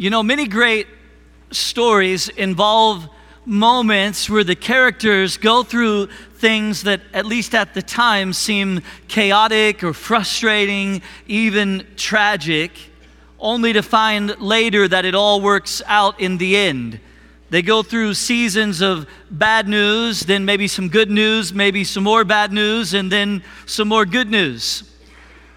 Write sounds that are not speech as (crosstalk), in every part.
You know, many great stories involve moments where the characters go through things that, at least at the time, seem chaotic or frustrating, even tragic, only to find later that it all works out in the end. They go through seasons of bad news, then maybe some good news, maybe some more bad news, and then some more good news.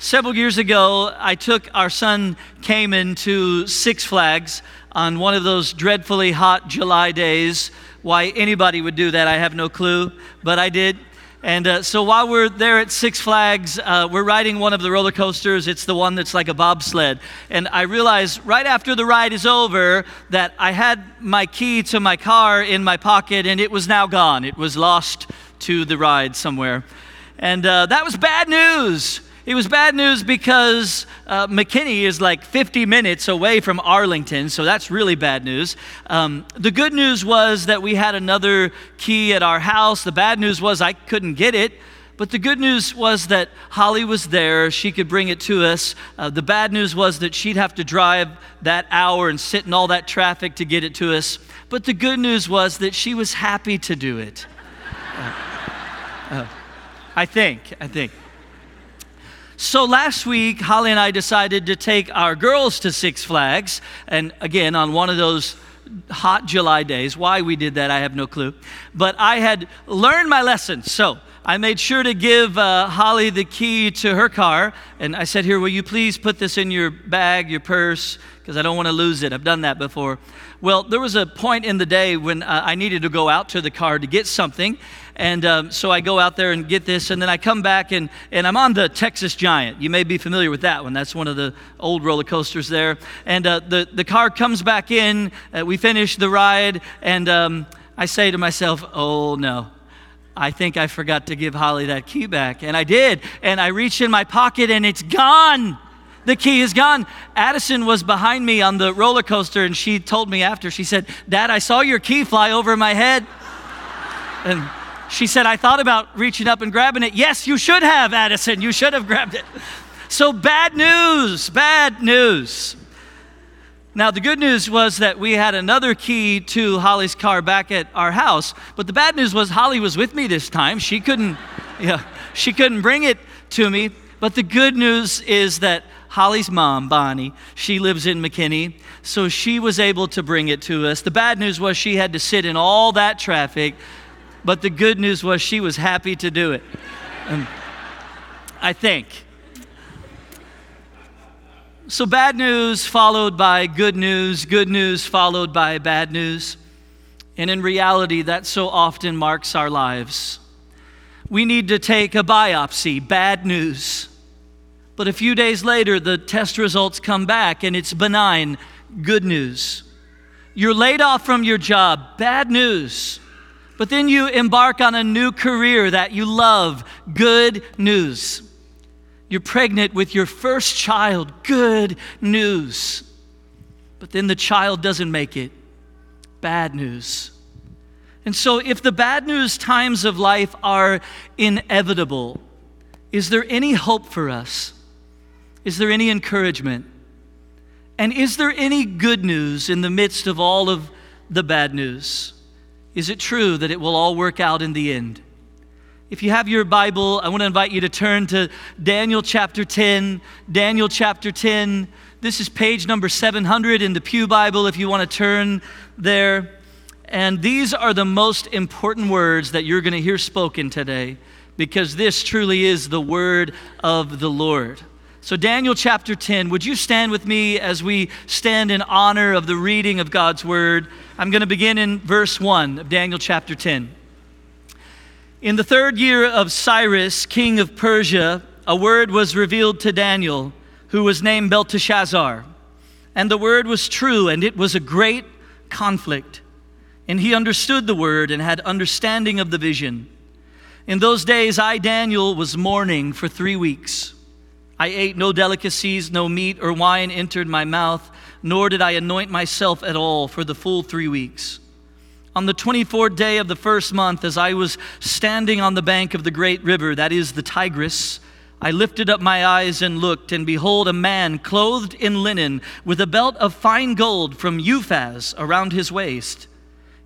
Several years ago, I took our son Cayman to Six Flags on one of those dreadfully hot July days. Why anybody would do that, I have no clue, but I did. And uh, so while we're there at Six Flags, uh, we're riding one of the roller coasters. It's the one that's like a bobsled. And I realized right after the ride is over that I had my key to my car in my pocket and it was now gone. It was lost to the ride somewhere. And uh, that was bad news. It was bad news because uh, McKinney is like 50 minutes away from Arlington, so that's really bad news. Um, the good news was that we had another key at our house. The bad news was I couldn't get it. But the good news was that Holly was there. She could bring it to us. Uh, the bad news was that she'd have to drive that hour and sit in all that traffic to get it to us. But the good news was that she was happy to do it. Uh, uh, I think, I think. So last week, Holly and I decided to take our girls to Six Flags. And again, on one of those hot July days. Why we did that, I have no clue. But I had learned my lesson. So I made sure to give uh, Holly the key to her car. And I said, Here, will you please put this in your bag, your purse, because I don't want to lose it. I've done that before. Well, there was a point in the day when uh, I needed to go out to the car to get something. And um, so I go out there and get this, and then I come back and, and I'm on the Texas Giant. You may be familiar with that one. That's one of the old roller coasters there. And uh, the, the car comes back in, uh, we finish the ride, and um, I say to myself, oh no. I think I forgot to give Holly that key back. And I did. And I reach in my pocket and it's gone. The key is gone. Addison was behind me on the roller coaster and she told me after, she said, Dad, I saw your key fly over my head. And she said, I thought about reaching up and grabbing it. Yes, you should have, Addison. You should have grabbed it. So, bad news, bad news. Now, the good news was that we had another key to Holly's car back at our house. But the bad news was Holly was with me this time. She couldn't, (laughs) yeah, she couldn't bring it to me. But the good news is that Holly's mom, Bonnie, she lives in McKinney, so she was able to bring it to us. The bad news was she had to sit in all that traffic but the good news was she was happy to do it. I think. So, bad news followed by good news, good news followed by bad news. And in reality, that so often marks our lives. We need to take a biopsy, bad news. But a few days later, the test results come back and it's benign, good news. You're laid off from your job, bad news. But then you embark on a new career that you love. Good news. You're pregnant with your first child. Good news. But then the child doesn't make it. Bad news. And so, if the bad news times of life are inevitable, is there any hope for us? Is there any encouragement? And is there any good news in the midst of all of the bad news? Is it true that it will all work out in the end? If you have your Bible, I want to invite you to turn to Daniel chapter 10. Daniel chapter 10. This is page number 700 in the Pew Bible if you want to turn there. And these are the most important words that you're going to hear spoken today because this truly is the word of the Lord. So, Daniel chapter 10, would you stand with me as we stand in honor of the reading of God's word? I'm going to begin in verse 1 of Daniel chapter 10. In the third year of Cyrus, king of Persia, a word was revealed to Daniel, who was named Belteshazzar. And the word was true, and it was a great conflict. And he understood the word and had understanding of the vision. In those days, I, Daniel, was mourning for three weeks. I ate no delicacies, no meat or wine entered my mouth, nor did I anoint myself at all for the full three weeks. On the 24th day of the first month, as I was standing on the bank of the great river, that is the Tigris, I lifted up my eyes and looked, and behold, a man clothed in linen, with a belt of fine gold from Uphaz around his waist.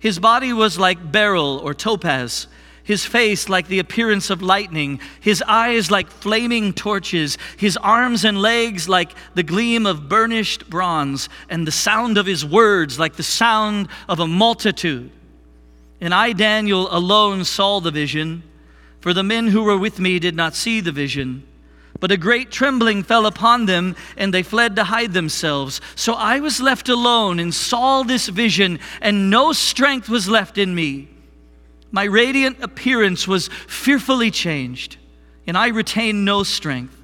His body was like beryl or topaz, his face like the appearance of lightning, his eyes like flaming torches, his arms and legs like the gleam of burnished bronze, and the sound of his words like the sound of a multitude. And I, Daniel, alone saw the vision, for the men who were with me did not see the vision. But a great trembling fell upon them, and they fled to hide themselves. So I was left alone and saw this vision, and no strength was left in me. My radiant appearance was fearfully changed, and I retained no strength.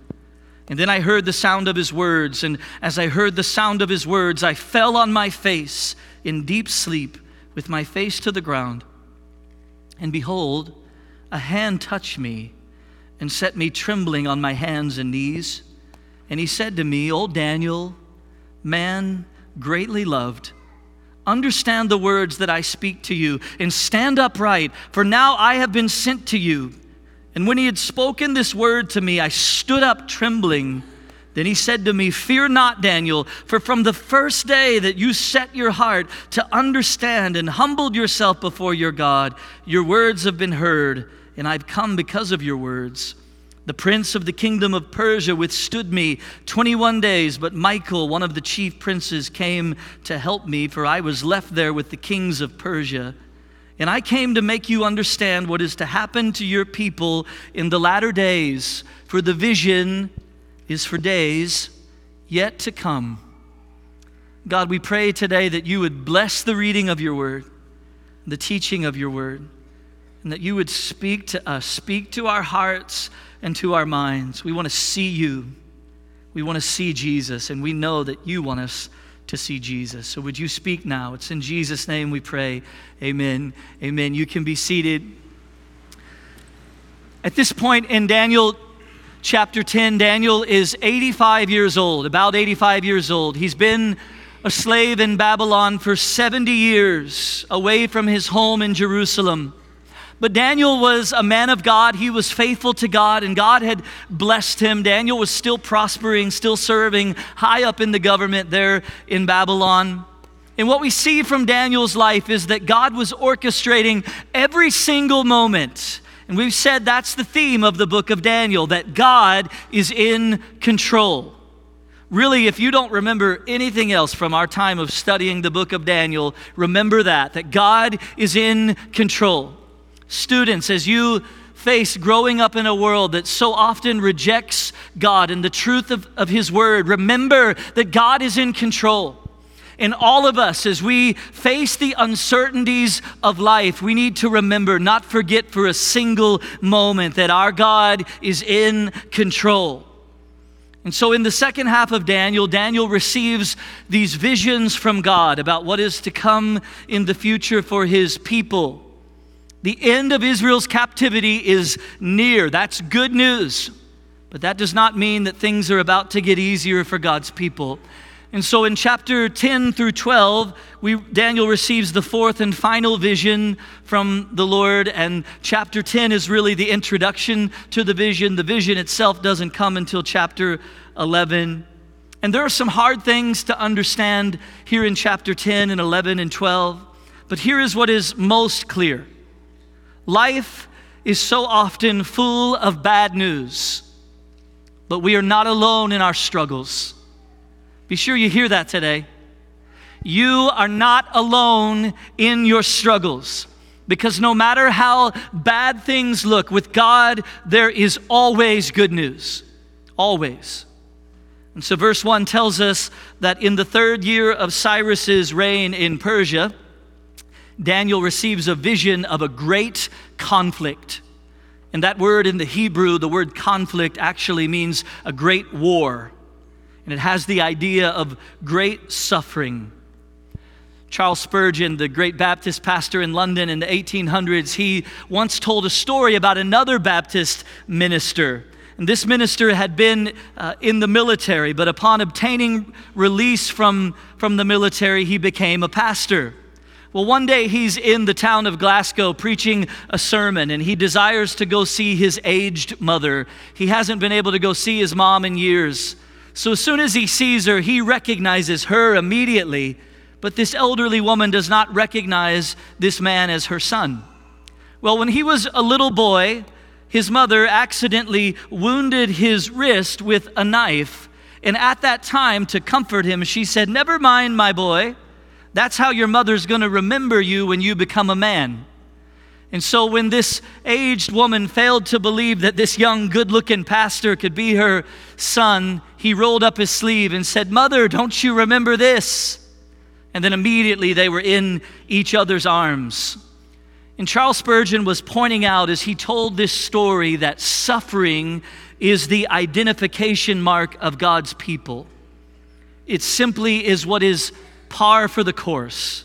And then I heard the sound of his words, and as I heard the sound of his words, I fell on my face in deep sleep, with my face to the ground. And behold, a hand touched me and set me trembling on my hands and knees. And he said to me, O Daniel, man greatly loved, understand the words that I speak to you and stand upright, for now I have been sent to you. And when he had spoken this word to me, I stood up trembling. Then he said to me, Fear not, Daniel, for from the first day that you set your heart to understand and humbled yourself before your God, your words have been heard and I've come because of your words. The prince of the kingdom of Persia withstood me 21 days, but Michael, one of the chief princes, came to help me, for I was left there with the kings of Persia. And I came to make you understand what is to happen to your people in the latter days, for the vision is for days yet to come. God, we pray today that you would bless the reading of your word, the teaching of your word and that you would speak to us, speak to our hearts and to our minds. We want to see you. We want to see Jesus, and we know that you want us to see Jesus. So would you speak now? It's in Jesus' name we pray. Amen. Amen. You can be seated. At this point in Daniel chapter 10, Daniel is 85 years old, about 85 years old. He's been a slave in Babylon for 70 years, away from his home in Jerusalem. But Daniel was a man of God. He was faithful to God, and God had blessed him. Daniel was still prospering, still serving high up in the government there in Babylon. And what we see from Daniel's life is that God was orchestrating every single moment. And we've said that's the theme of the book of Daniel, that God is in control. Really, if you don't remember anything else from our time of studying the book of Daniel, remember that, that God is in control. Students, as you face growing up in a world that so often rejects God and the truth of, of His Word, remember that God is in control. And all of us, as we face the uncertainties of life, we need to remember, not forget for a single moment, that our God is in control. And so, in the second half of Daniel, Daniel receives these visions from God about what is to come in the future for his people. The end of Israel's captivity is near. That's good news. But that does not mean that things are about to get easier for God's people. And so in chapter 10 through 12, we, Daniel receives the fourth and final vision from the Lord. And chapter 10 is really the introduction to the vision. The vision itself doesn't come until chapter 11. And there are some hard things to understand here in chapter 10 and 11 and 12. But here is what is most clear Life is so often full of bad news, but we are not alone in our struggles. Be sure you hear that today. You are not alone in your struggles because no matter how bad things look, with God, there is always good news. Always. And so, verse 1 tells us that in the third year of Cyrus's reign in Persia, Daniel receives a vision of a great conflict. And that word in the Hebrew, the word conflict, actually means a great war. And it has the idea of great suffering. Charles Spurgeon, the great Baptist pastor in London in the 1800s, he once told a story about another Baptist minister. And this minister had been uh, in the military, but upon obtaining release from, from the military, he became a pastor. Well, one day he's in the town of Glasgow preaching a sermon, and he desires to go see his aged mother. He hasn't been able to go see his mom in years. So as soon as he sees her, he recognizes her immediately. But this elderly woman does not recognize this man as her son. Well, when he was a little boy, his mother accidentally wounded his wrist with a knife. And at that time, to comfort him, she said, Never mind, my boy. That's how your mother's going to remember you when you become a man. And so, when this aged woman failed to believe that this young, good looking pastor could be her son, he rolled up his sleeve and said, Mother, don't you remember this? And then immediately they were in each other's arms. And Charles Spurgeon was pointing out as he told this story that suffering is the identification mark of God's people. It simply is what is par for the course.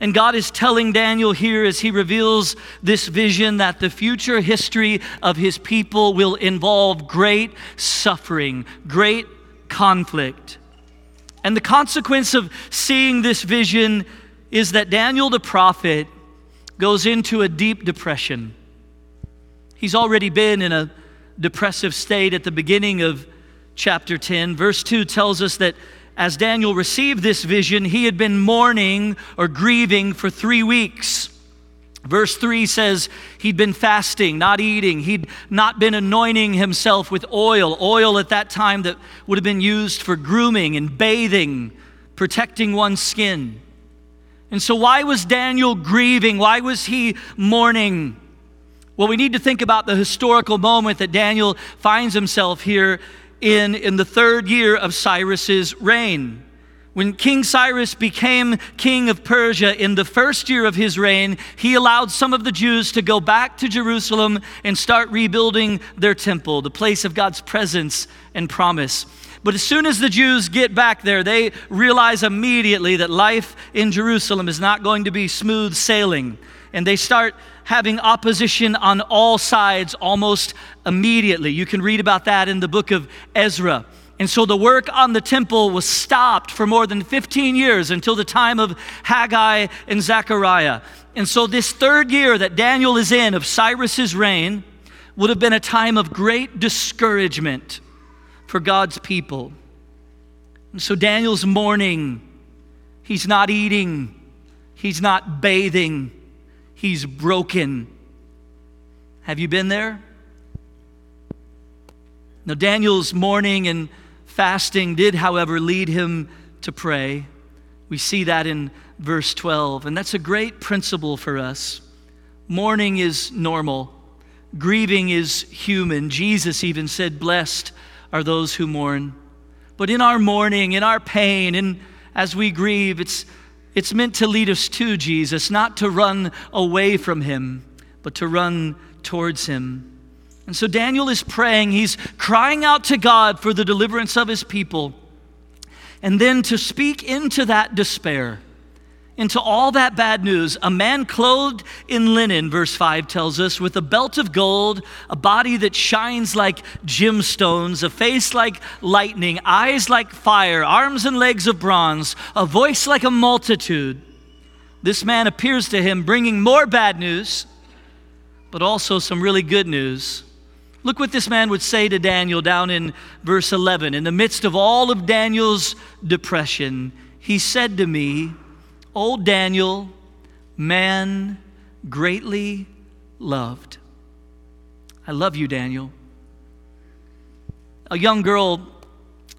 And God is telling Daniel here as he reveals this vision that the future history of his people will involve great suffering, great conflict. And the consequence of seeing this vision is that Daniel the prophet goes into a deep depression. He's already been in a depressive state at the beginning of chapter 10. Verse 2 tells us that as Daniel received this vision, he had been mourning or grieving for three weeks. Verse 3 says he'd been fasting, not eating. He'd not been anointing himself with oil, oil at that time that would have been used for grooming and bathing, protecting one's skin. And so, why was Daniel grieving? Why was he mourning? Well, we need to think about the historical moment that Daniel finds himself here in, in the third year of Cyrus's reign. When King Cyrus became king of Persia in the first year of his reign, he allowed some of the Jews to go back to Jerusalem and start rebuilding their temple, the place of God's presence and promise. But as soon as the Jews get back there, they realize immediately that life in Jerusalem is not going to be smooth sailing. And they start having opposition on all sides almost immediately. You can read about that in the book of Ezra. And so the work on the temple was stopped for more than 15 years until the time of Haggai and Zechariah. And so this third year that Daniel is in of Cyrus's reign would have been a time of great discouragement for God's people. And so Daniel's mourning. He's not eating. He's not bathing he's broken. Have you been there? Now, Daniel's mourning and fasting did, however, lead him to pray. We see that in verse 12, and that's a great principle for us. Mourning is normal, grieving is human. Jesus even said, Blessed are those who mourn. But in our mourning, in our pain, and as we grieve, it's it's meant to lead us to Jesus, not to run away from him, but to run towards him. And so Daniel is praying, he's crying out to God for the deliverance of his people. And then to speak into that despair, into all that bad news. A man clothed in linen, verse 5 tells us, with a belt of gold, a body that shines like gemstones, a face like lightning, eyes like fire, arms and legs of bronze, a voice like a multitude. This man appears to him bringing more bad news, but also some really good news. Look what this man would say to Daniel down in verse 11. In the midst of all of Daniel's depression, he said to me, old Daniel, man greatly loved. I love you, Daniel. A young girl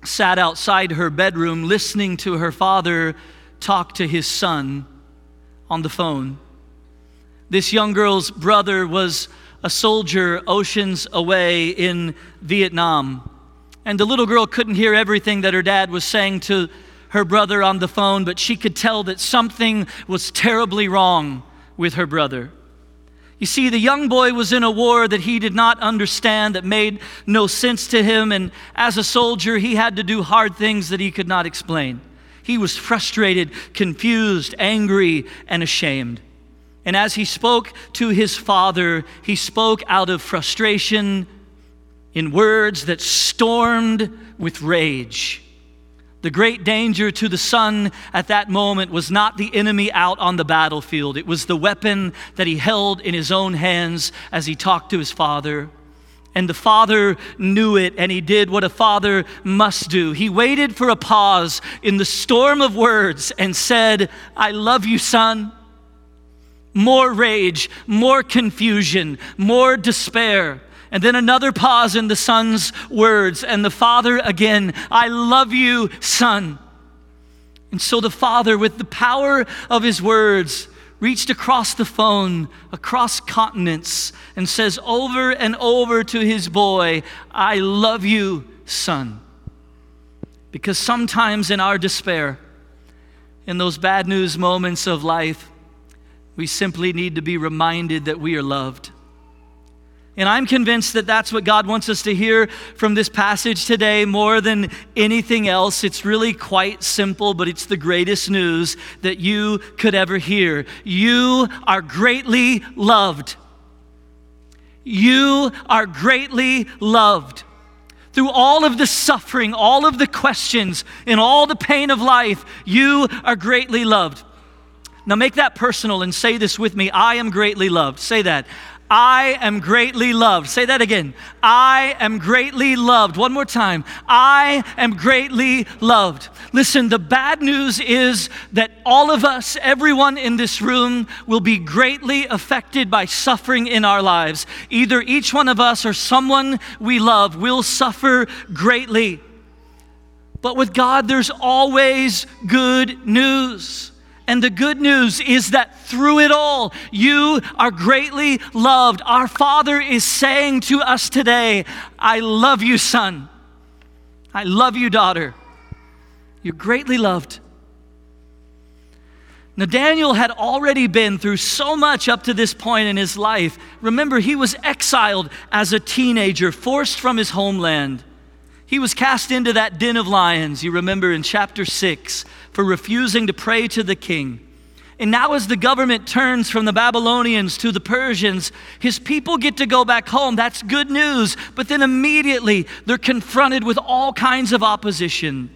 sat outside her bedroom listening to her father talk to his son on the phone. This young girl's brother was a soldier oceans away in Vietnam. And the little girl couldn't hear everything that her dad was saying to her brother on the phone, but she could tell that something was terribly wrong with her brother. You see, the young boy was in a war that he did not understand, that made no sense to him, and as a soldier, he had to do hard things that he could not explain. He was frustrated, confused, angry, and ashamed. And as he spoke to his father, he spoke out of frustration in words that stormed with rage. The great danger to the son at that moment was not the enemy out on the battlefield. It was the weapon that he held in his own hands as he talked to his father. And the father knew it, and he did what a father must do. He waited for a pause in the storm of words and said, I love you, son. More rage, more confusion, more despair. And then another pause in the son's words, and the father again, I love you, son. And so the father, with the power of his words, reached across the phone, across continents, and says over and over to his boy, I love you, son. Because sometimes in our despair, in those bad news moments of life, we simply need to be reminded that we are loved and I'm convinced that that's what God wants us to hear from this passage today more than anything else. It's really quite simple, but it's the greatest news that you could ever hear. You are greatly loved. You are greatly loved. Through all of the suffering, all of the questions, and all the pain of life, you are greatly loved. Now make that personal and say this with me I am greatly loved. Say that. I am greatly loved. Say that again. I am greatly loved. One more time. I am greatly loved. Listen, the bad news is that all of us, everyone in this room, will be greatly affected by suffering in our lives. Either each one of us or someone we love will suffer greatly. But with God, there's always good news. And the good news is that through it all, you are greatly loved. Our Father is saying to us today, I love you, son. I love you, daughter. You're greatly loved. Now, Daniel had already been through so much up to this point in his life. Remember, he was exiled as a teenager, forced from his homeland. He was cast into that den of lions, you remember in chapter 6, for refusing to pray to the king. And now, as the government turns from the Babylonians to the Persians, his people get to go back home. That's good news. But then immediately they're confronted with all kinds of opposition.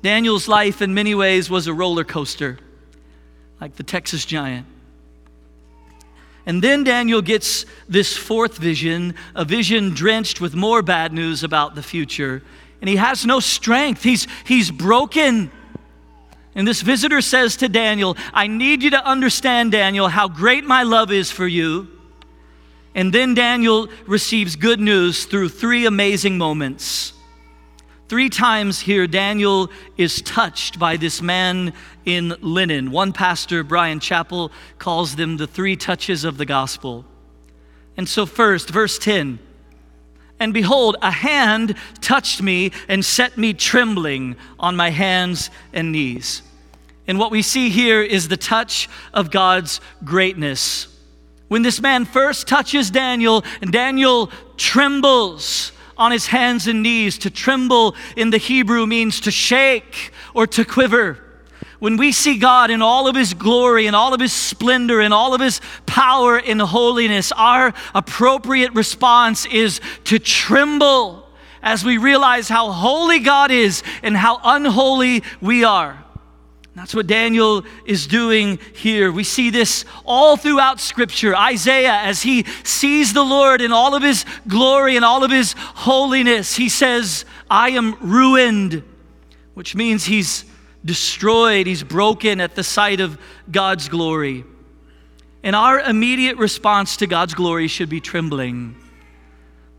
Daniel's life, in many ways, was a roller coaster, like the Texas giant. And then Daniel gets this fourth vision, a vision drenched with more bad news about the future. And he has no strength, he's, he's broken. And this visitor says to Daniel, I need you to understand, Daniel, how great my love is for you. And then Daniel receives good news through three amazing moments. Three times here, Daniel is touched by this man in linen. One pastor, Bryan Chapell, calls them the three touches of the gospel. And so, first, verse 10 And behold, a hand touched me and set me trembling on my hands and knees. And what we see here is the touch of God's greatness. When this man first touches Daniel, and Daniel trembles on his hands and knees. To tremble in the Hebrew means to shake or to quiver. When we see God in all of his glory and all of his splendor and all of his power and holiness, our appropriate response is to tremble as we realize how holy God is and how unholy we are. That's what Daniel is doing here. We see this all throughout Scripture. Isaiah, as he sees the Lord in all of his glory and all of his holiness, he says, I am ruined, which means he's destroyed, he's broken at the sight of God's glory. And our immediate response to God's glory should be trembling.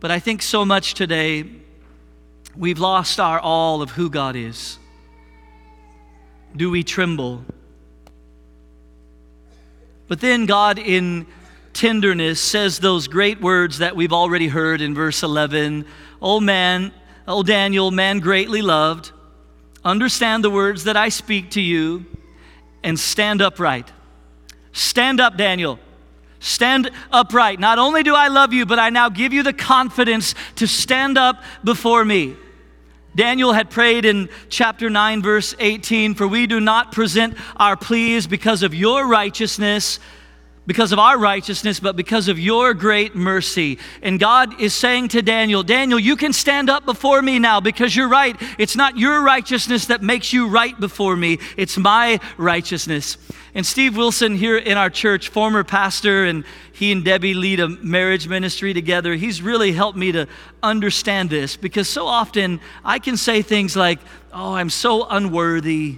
But I think so much today, we've lost our all of who God is do we tremble. But then God, in tenderness, says those great words that we've already heard in verse 11 Oh man, oh Daniel, man greatly loved, understand the words that I speak to you and stand upright. Stand up, Daniel. Stand upright. Not only do I love you, but I now give you the confidence to stand up before me. Daniel had prayed in chapter 9, verse 18 For we do not present our pleas because of your righteousness, because of our righteousness, but because of your great mercy. And God is saying to Daniel, Daniel, you can stand up before me now because you're right. It's not your righteousness that makes you right before me, it's my righteousness. And Steve Wilson, here in our church, former pastor, and he and Debbie lead a marriage ministry together. He's really helped me to understand this because so often I can say things like, Oh, I'm so unworthy.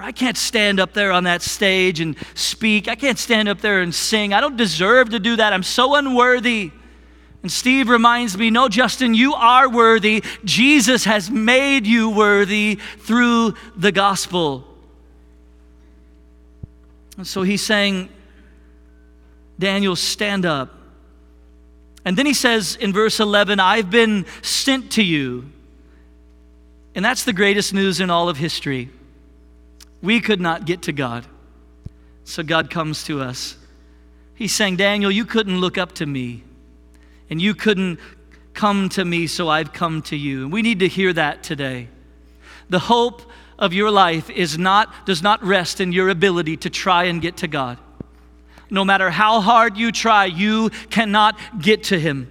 Or I can't stand up there on that stage and speak. I can't stand up there and sing. I don't deserve to do that. I'm so unworthy. And Steve reminds me no, Justin, you are worthy. Jesus has made you worthy through the gospel. And so he's saying, Daniel, stand up. And then he says in verse 11, I've been sent to you. And that's the greatest news in all of history. We could not get to God. So God comes to us. He's saying, Daniel, you couldn't look up to me, and you couldn't come to me, so I've come to you. And we need to hear that today. The hope of your life is not, does not rest in your ability to try and get to God. No matter how hard you try, you cannot get to Him.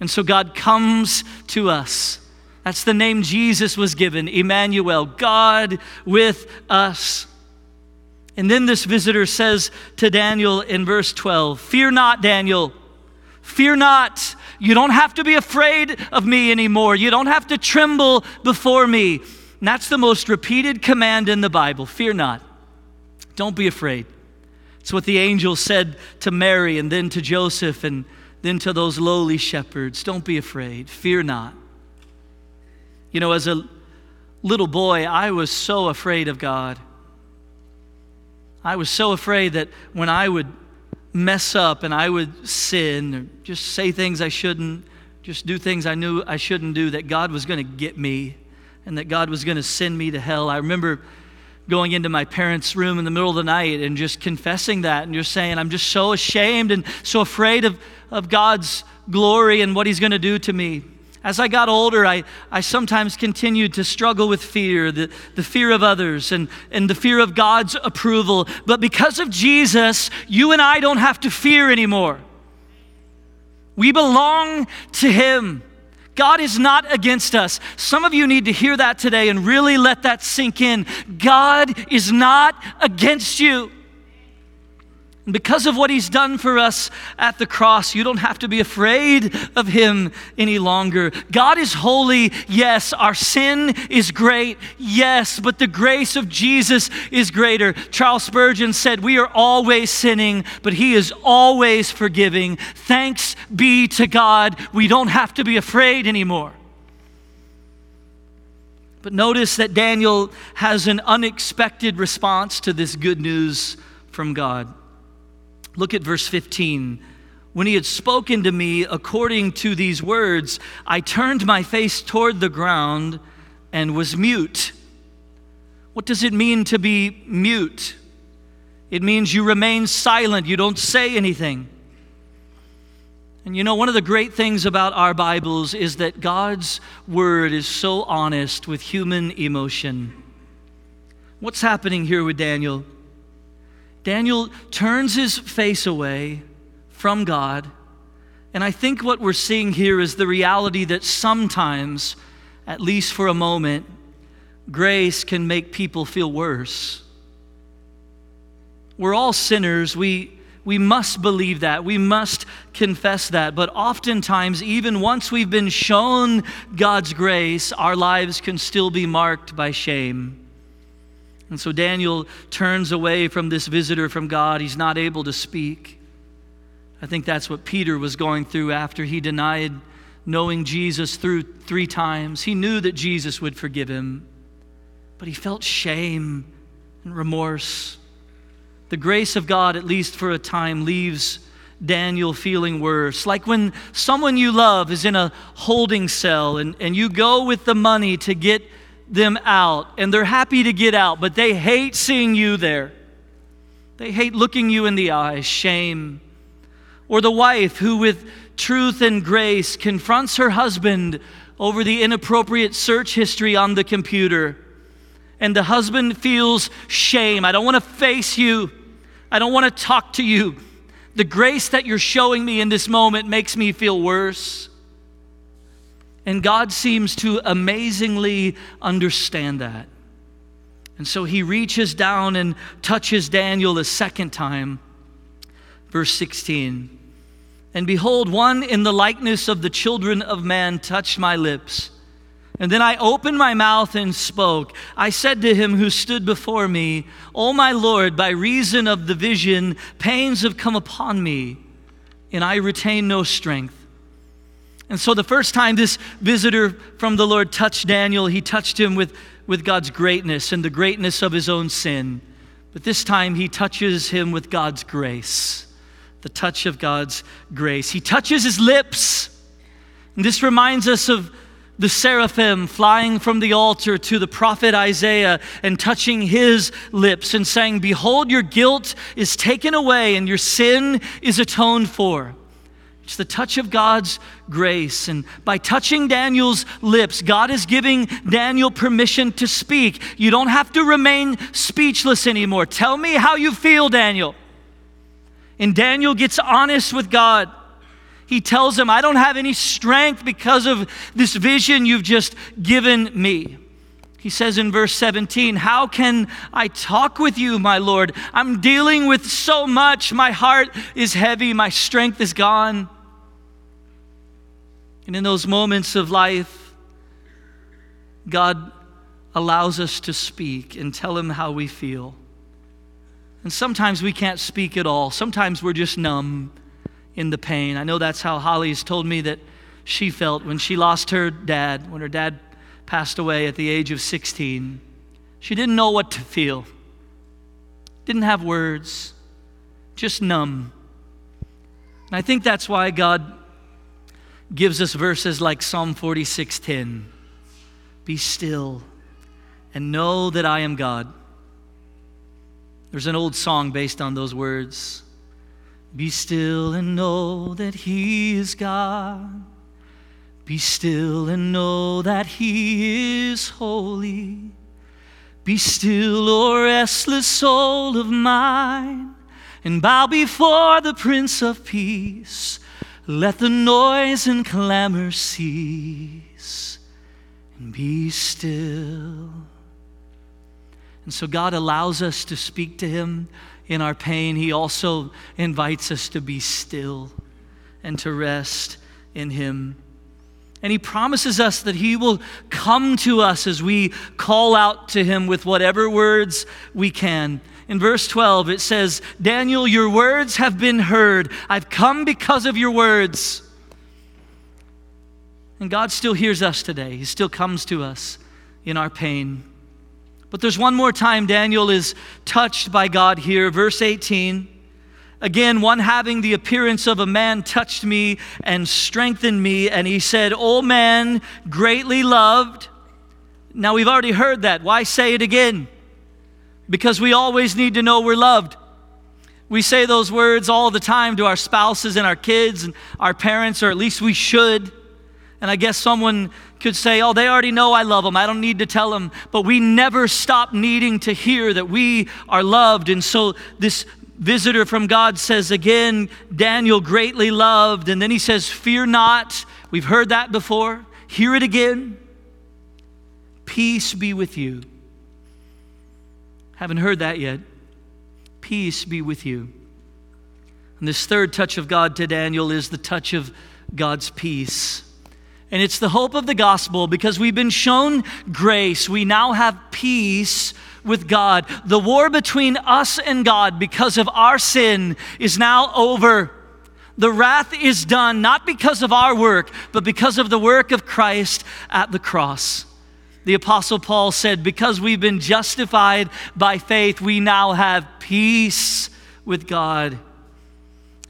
And so God comes to us. That's the name Jesus was given, Emmanuel, God with us. And then this visitor says to Daniel in verse 12, Fear not, Daniel. Fear not. You don't have to be afraid of me anymore. You don't have to tremble before me. And that's the most repeated command in the Bible. Fear not. Don't be afraid. It's what the angel said to Mary and then to Joseph and then to those lowly shepherds. Don't be afraid. Fear not. You know, as a little boy, I was so afraid of God. I was so afraid that when I would mess up and I would sin or just say things I shouldn't, just do things I knew I shouldn't do, that God was going to get me and that God was going to send me to hell. I remember going into my parents' room in the middle of the night and just confessing that and just saying, I'm just so ashamed and so afraid of, of God's glory and what He's going to do to me. As I got older, I, I sometimes continued to struggle with fear, the, the fear of others and, and the fear of God's approval. But because of Jesus, you and I don't have to fear anymore. We belong to Him. God is not against us. Some of you need to hear that today and really let that sink in. God is not against you. Because of what he's done for us at the cross, you don't have to be afraid of him any longer. God is holy, yes. Our sin is great, yes. But the grace of Jesus is greater. Charles Spurgeon said, We are always sinning, but he is always forgiving. Thanks be to God. We don't have to be afraid anymore. But notice that Daniel has an unexpected response to this good news from God. Look at verse 15. When he had spoken to me according to these words, I turned my face toward the ground and was mute. What does it mean to be mute? It means you remain silent, you don't say anything. And you know, one of the great things about our Bibles is that God's Word is so honest with human emotion. What's happening here with Daniel? Daniel turns his face away from God. And I think what we're seeing here is the reality that sometimes, at least for a moment, grace can make people feel worse. We're all sinners. We, we must believe that. We must confess that. But oftentimes, even once we've been shown God's grace, our lives can still be marked by shame. And so Daniel turns away from this visitor from God. He's not able to speak. I think that's what Peter was going through after he denied knowing Jesus through three times. He knew that Jesus would forgive him, but he felt shame and remorse. The grace of God, at least for a time, leaves Daniel feeling worse. Like when someone you love is in a holding cell and, and you go with the money to get them out and they're happy to get out, but they hate seeing you there. They hate looking you in the eyes, shame. Or the wife who, with truth and grace, confronts her husband over the inappropriate search history on the computer. And the husband feels shame. I don't want to face you. I don't want to talk to you. The grace that you're showing me in this moment makes me feel worse. And God seems to amazingly understand that. And so he reaches down and touches Daniel a second time. Verse 16 And behold, one in the likeness of the children of man touched my lips. And then I opened my mouth and spoke. I said to him who stood before me, O my Lord, by reason of the vision, pains have come upon me, and I retain no strength. And so the first time this visitor from the Lord touched Daniel, he touched him with, with God's greatness and the greatness of his own sin. But this time he touches him with God's grace, the touch of God's grace. He touches his lips. And this reminds us of the seraphim flying from the altar to the prophet Isaiah and touching his lips and saying, Behold, your guilt is taken away and your sin is atoned for. It's the touch of God's grace. And by touching Daniel's lips, God is giving Daniel permission to speak. You don't have to remain speechless anymore. Tell me how you feel, Daniel. And Daniel gets honest with God he tells him, I don't have any strength because of this vision you've just given me. He says in verse 17, How can I talk with you, my Lord? I'm dealing with so much. My heart is heavy, my strength is gone. And in those moments of life, God allows us to speak and tell Him how we feel. And sometimes we can't speak at all. Sometimes we're just numb in the pain. I know that's how Holly's told me that she felt when she lost her dad, when her dad passed away at the age of 16. She didn't know what to feel, didn't have words, just numb. And I think that's why God gives us verses like Psalm 46:10. Be still and know that I am God. There's an old song based on those words. Be still and know that He is God. Be still and know that He is holy. Be still, O restless soul of mine, and bow before the Prince of Peace. Let the noise and clamor cease, and be still. And so God allows us to speak to Him in our pain, He also invites us to be still and to rest in Him. And He promises us that He will come to us as we call out to Him with whatever words we can. In verse 12, it says, Daniel, your words have been heard. I've come because of your words. And God still hears us today, He still comes to us in our pain. But there's one more time Daniel is touched by God here. Verse 18. Again, one having the appearance of a man touched me and strengthened me, and he said, O man, greatly loved. Now we've already heard that. Why say it again? Because we always need to know we're loved. We say those words all the time to our spouses and our kids and our parents, or at least we should. And I guess someone could say, Oh, they already know I love them. I don't need to tell them. But we never stop needing to hear that we are loved. And so this visitor from God says again, Daniel greatly loved. And then he says, Fear not. We've heard that before. Hear it again. Peace be with you. Haven't heard that yet. Peace be with you. And this third touch of God to Daniel is the touch of God's peace. And it's the hope of the gospel because we've been shown grace. We now have peace with God. The war between us and God because of our sin is now over. The wrath is done not because of our work, but because of the work of Christ at the cross. The Apostle Paul said, Because we've been justified by faith, we now have peace with God.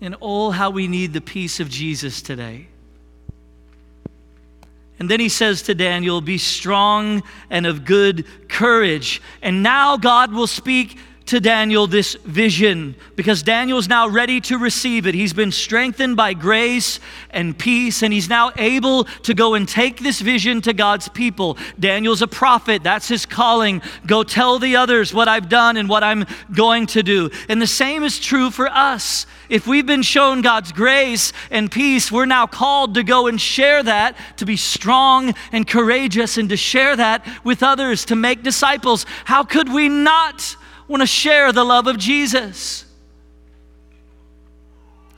And oh, how we need the peace of Jesus today. And then he says to Daniel, Be strong and of good courage. And now God will speak to Daniel this vision because Daniel's now ready to receive it. He's been strengthened by grace and peace, and he's now able to go and take this vision to God's people. Daniel's a prophet, that's his calling. Go tell the others what I've done and what I'm going to do. And the same is true for us. If we've been shown God's grace and peace, we're now called to go and share that, to be strong and courageous, and to share that with others, to make disciples. How could we not want to share the love of Jesus?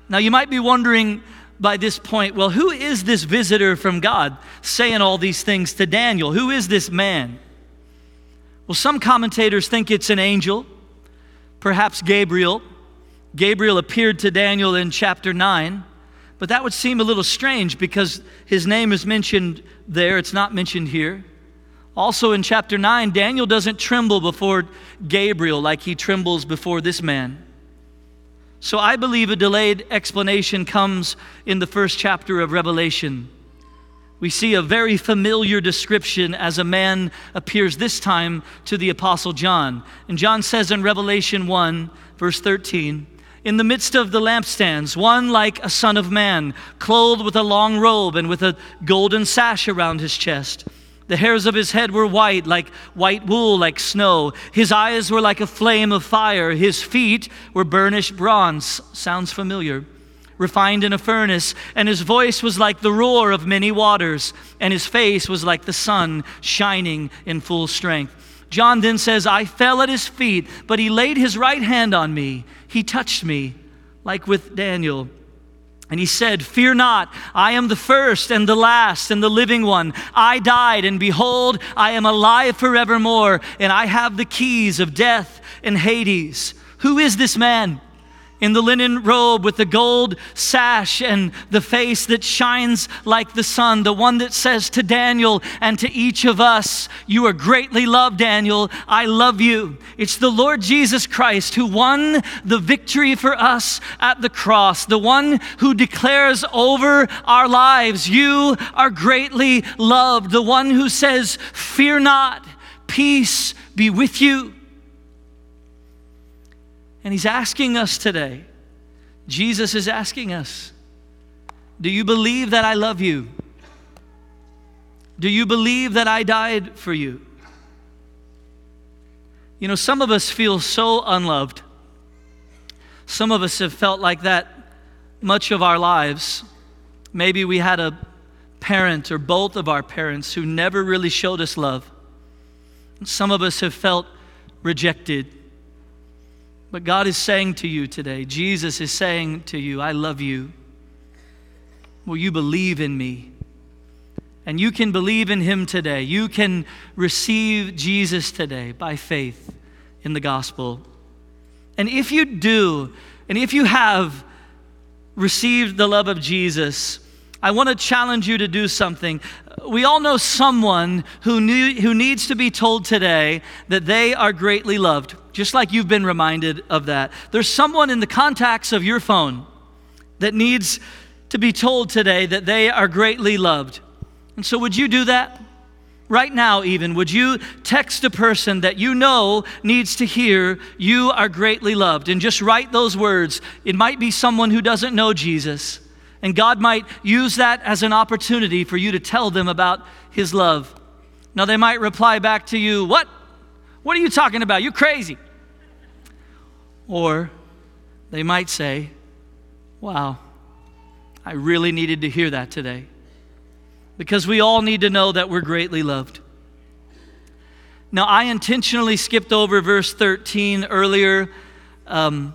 Now, you might be wondering by this point, well, who is this visitor from God saying all these things to Daniel? Who is this man? Well, some commentators think it's an angel, perhaps Gabriel. Gabriel appeared to Daniel in chapter 9, but that would seem a little strange because his name is mentioned there, it's not mentioned here. Also in chapter 9, Daniel doesn't tremble before Gabriel like he trembles before this man. So I believe a delayed explanation comes in the first chapter of Revelation. We see a very familiar description as a man appears this time to the Apostle John. And John says in Revelation 1, verse 13, in the midst of the lampstands, one like a son of man, clothed with a long robe and with a golden sash around his chest. The hairs of his head were white, like white wool, like snow. His eyes were like a flame of fire. His feet were burnished bronze. Sounds familiar. Refined in a furnace. And his voice was like the roar of many waters. And his face was like the sun shining in full strength. John then says, I fell at his feet, but he laid his right hand on me. He touched me, like with Daniel. And he said, Fear not, I am the first and the last and the living one. I died, and behold, I am alive forevermore, and I have the keys of death and Hades. Who is this man? In the linen robe with the gold sash and the face that shines like the sun, the one that says to Daniel and to each of us, You are greatly loved, Daniel. I love you. It's the Lord Jesus Christ who won the victory for us at the cross, the one who declares over our lives, You are greatly loved, the one who says, Fear not, peace be with you. And he's asking us today, Jesus is asking us, Do you believe that I love you? Do you believe that I died for you? You know, some of us feel so unloved. Some of us have felt like that much of our lives. Maybe we had a parent or both of our parents who never really showed us love. Some of us have felt rejected but God is saying to you today, Jesus is saying to you, I love you. Will you believe in me? And you can believe in him today. You can receive Jesus today by faith in the gospel. And if you do, and if you have received the love of Jesus, I want to challenge you to do something. We all know someone who, need, who needs to be told today that they are greatly loved just like you've been reminded of that. There's someone in the contacts of your phone that needs to be told today that they are greatly loved. And so, would you do that? Right now, even, would you text a person that you know needs to hear, You are greatly loved? And just write those words. It might be someone who doesn't know Jesus. And God might use that as an opportunity for you to tell them about His love. Now, they might reply back to you, What? What are you talking about? You're crazy. Or they might say, Wow, I really needed to hear that today. Because we all need to know that we're greatly loved. Now, I intentionally skipped over verse 13 earlier. Um,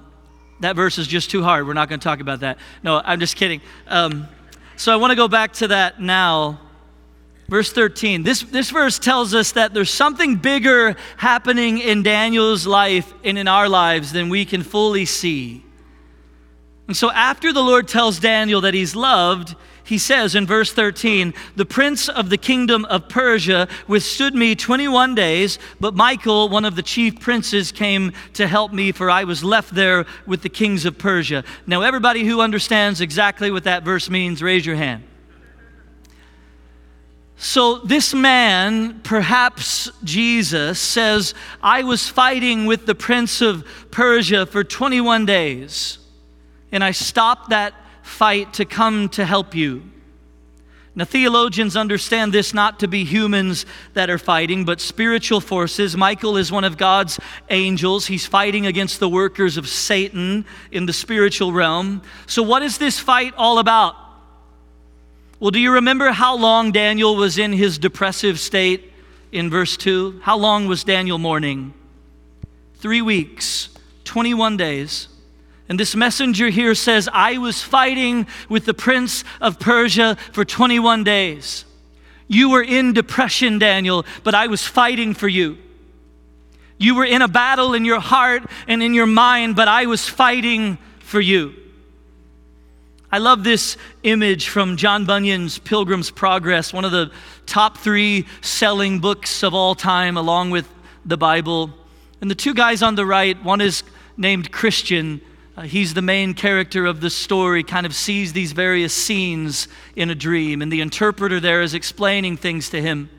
that verse is just too hard. We're not going to talk about that. No, I'm just kidding. Um, so I want to go back to that now. Verse 13. This, this verse tells us that there's something bigger happening in Daniel's life and in our lives than we can fully see. And so, after the Lord tells Daniel that he's loved, he says in verse 13, The prince of the kingdom of Persia withstood me 21 days, but Michael, one of the chief princes, came to help me, for I was left there with the kings of Persia. Now, everybody who understands exactly what that verse means, raise your hand. So, this man, perhaps Jesus, says, I was fighting with the prince of Persia for 21 days, and I stopped that fight to come to help you. Now, theologians understand this not to be humans that are fighting, but spiritual forces. Michael is one of God's angels. He's fighting against the workers of Satan in the spiritual realm. So, what is this fight all about? Well, do you remember how long Daniel was in his depressive state in verse 2? How long was Daniel mourning? Three weeks, 21 days. And this messenger here says, I was fighting with the prince of Persia for 21 days. You were in depression, Daniel, but I was fighting for you. You were in a battle in your heart and in your mind, but I was fighting for you. I love this image from John Bunyan's Pilgrim's Progress, one of the top three selling books of all time, along with the Bible. And the two guys on the right, one is named Christian. Uh, he's the main character of the story, kind of sees these various scenes in a dream, and the interpreter there is explaining things to him.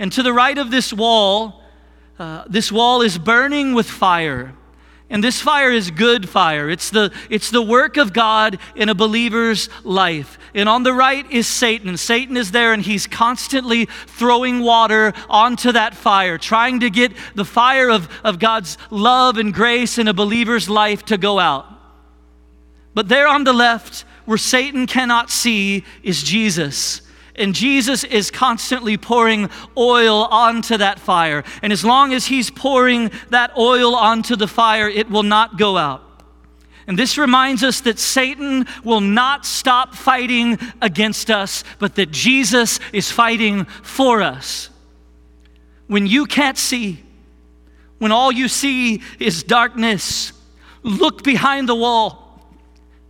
And to the right of this wall, uh, this wall is burning with fire. And this fire is good fire. It's the, it's the work of God in a believer's life. And on the right is Satan. Satan is there and he's constantly throwing water onto that fire, trying to get the fire of, of God's love and grace in a believer's life to go out. But there on the left, where Satan cannot see, is Jesus. And Jesus is constantly pouring oil onto that fire. And as long as he's pouring that oil onto the fire, it will not go out. And this reminds us that Satan will not stop fighting against us, but that Jesus is fighting for us. When you can't see, when all you see is darkness, look behind the wall.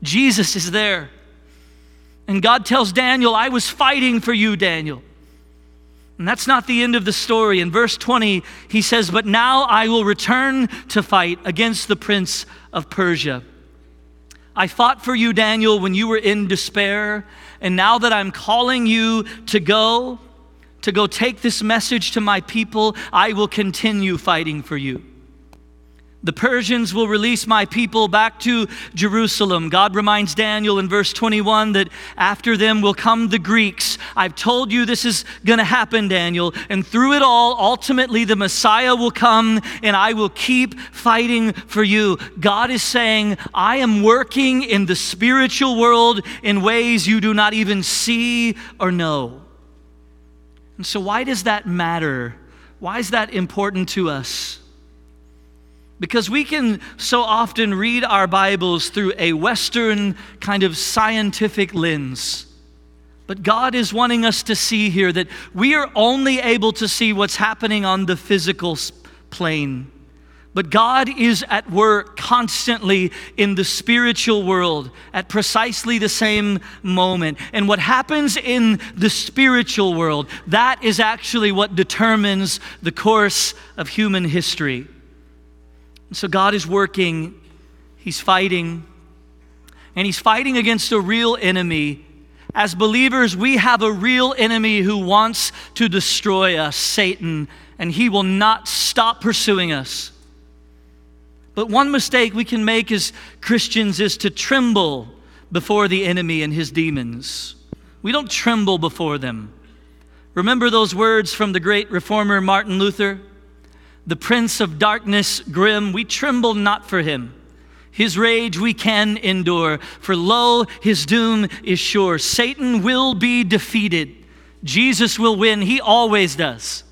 Jesus is there. And God tells Daniel, I was fighting for you, Daniel. And that's not the end of the story. In verse 20, he says, But now I will return to fight against the prince of Persia. I fought for you, Daniel, when you were in despair. And now that I'm calling you to go, to go take this message to my people, I will continue fighting for you. The Persians will release my people back to Jerusalem. God reminds Daniel in verse 21 that after them will come the Greeks. I've told you this is going to happen, Daniel. And through it all, ultimately, the Messiah will come and I will keep fighting for you. God is saying, I am working in the spiritual world in ways you do not even see or know. And so, why does that matter? Why is that important to us? Because we can so often read our Bibles through a Western kind of scientific lens. But God is wanting us to see here that we are only able to see what's happening on the physical plane. But God is at work constantly in the spiritual world at precisely the same moment. And what happens in the spiritual world, that is actually what determines the course of human history. So God is working, He's fighting, and He's fighting against a real enemy. As believers, we have a real enemy who wants to destroy us, Satan, and he will not stop pursuing us. But one mistake we can make as Christians is to tremble before the enemy and his demons. We don't tremble before them. Remember those words from the great reformer Martin Luther? The prince of darkness grim, we tremble not for him. His rage we can endure, for lo, his doom is sure. Satan will be defeated. Jesus will win. He always does.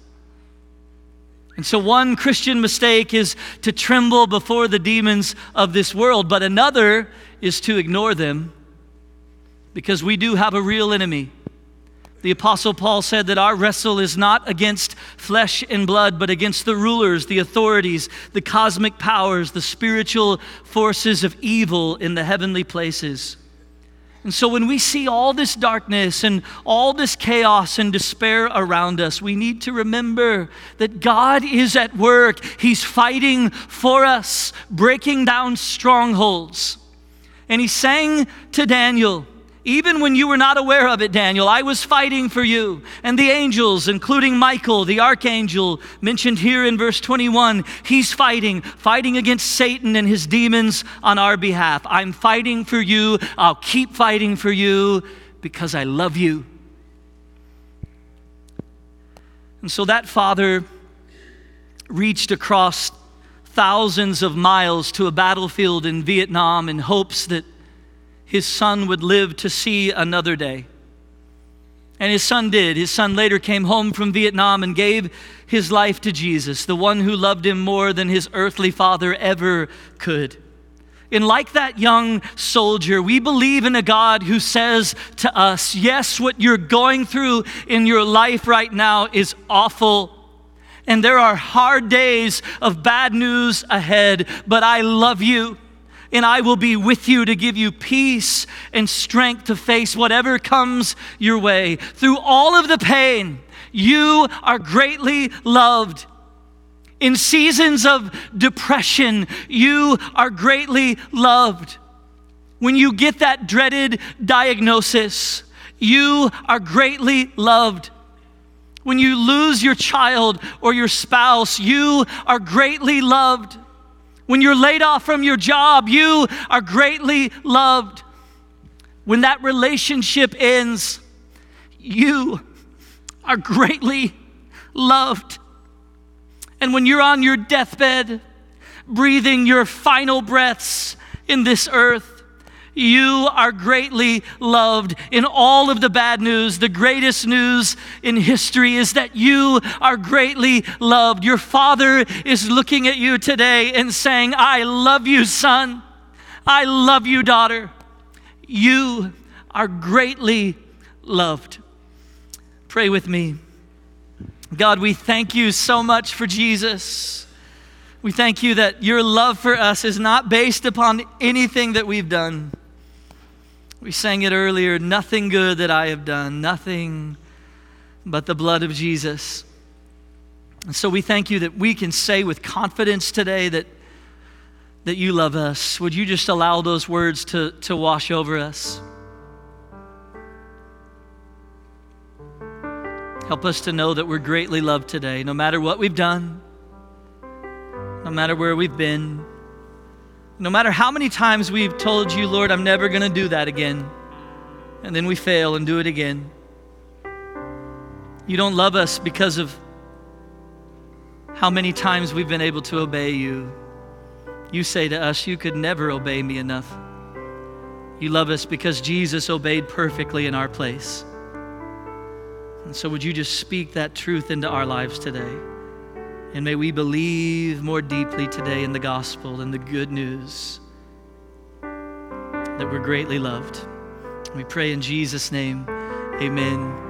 And so, one Christian mistake is to tremble before the demons of this world, but another is to ignore them because we do have a real enemy. The Apostle Paul said that our wrestle is not against flesh and blood, but against the rulers, the authorities, the cosmic powers, the spiritual forces of evil in the heavenly places. And so, when we see all this darkness and all this chaos and despair around us, we need to remember that God is at work. He's fighting for us, breaking down strongholds. And He sang to Daniel, Even when you were not aware of it, Daniel, I was fighting for you. And the angels, including Michael, the archangel, mentioned here in verse 21, he's fighting, fighting against Satan and his demons on our behalf. I'm fighting for you. I'll keep fighting for you because I love you. And so that father reached across thousands of miles to a battlefield in Vietnam in hopes that his son would live to see another day. And his son did. His son later came home from Vietnam and gave his life to Jesus, the one who loved him more than his earthly father ever could. And like that young soldier, we believe in a God who says to us, Yes, what you're going through in your life right now is awful. And there are hard days of bad news ahead, but I love you. And I will be with you to give you peace and strength to face whatever comes your way. Through all of the pain, you are greatly loved. In seasons of depression, you are greatly loved. When you get that dreaded diagnosis, you are greatly loved. When you lose your child or your spouse, you are greatly loved. When you're laid off from your job, you are greatly loved. When that relationship ends, you are greatly loved. And when you're on your deathbed, breathing your final breaths in this earth, you are greatly loved. In all of the bad news, the greatest news in history is that you are greatly loved. Your father is looking at you today and saying, I love you, son. I love you, daughter. You are greatly loved. Pray with me. God, we thank you so much for Jesus. We thank you that your love for us is not based upon anything that we've done. We sang it earlier nothing good that I have done, nothing but the blood of Jesus. And so we thank you that we can say with confidence today that, that you love us. Would you just allow those words to, to wash over us? Help us to know that we're greatly loved today, no matter what we've done, no matter where we've been, no matter how many times we've told you, Lord, I'm never going to do that again, and then we fail and do it again. You don't love us because of how many times we've been able to obey you. You say to us, You could never obey me enough. You love us because Jesus obeyed perfectly in our place. And so, would you just speak that truth into our lives today? And may we believe more deeply today in the gospel and the good news that we're greatly loved. We pray in Jesus' name, amen.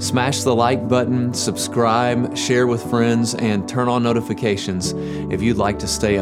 Smash the like button, subscribe, share with friends, and turn on notifications if you'd like to stay up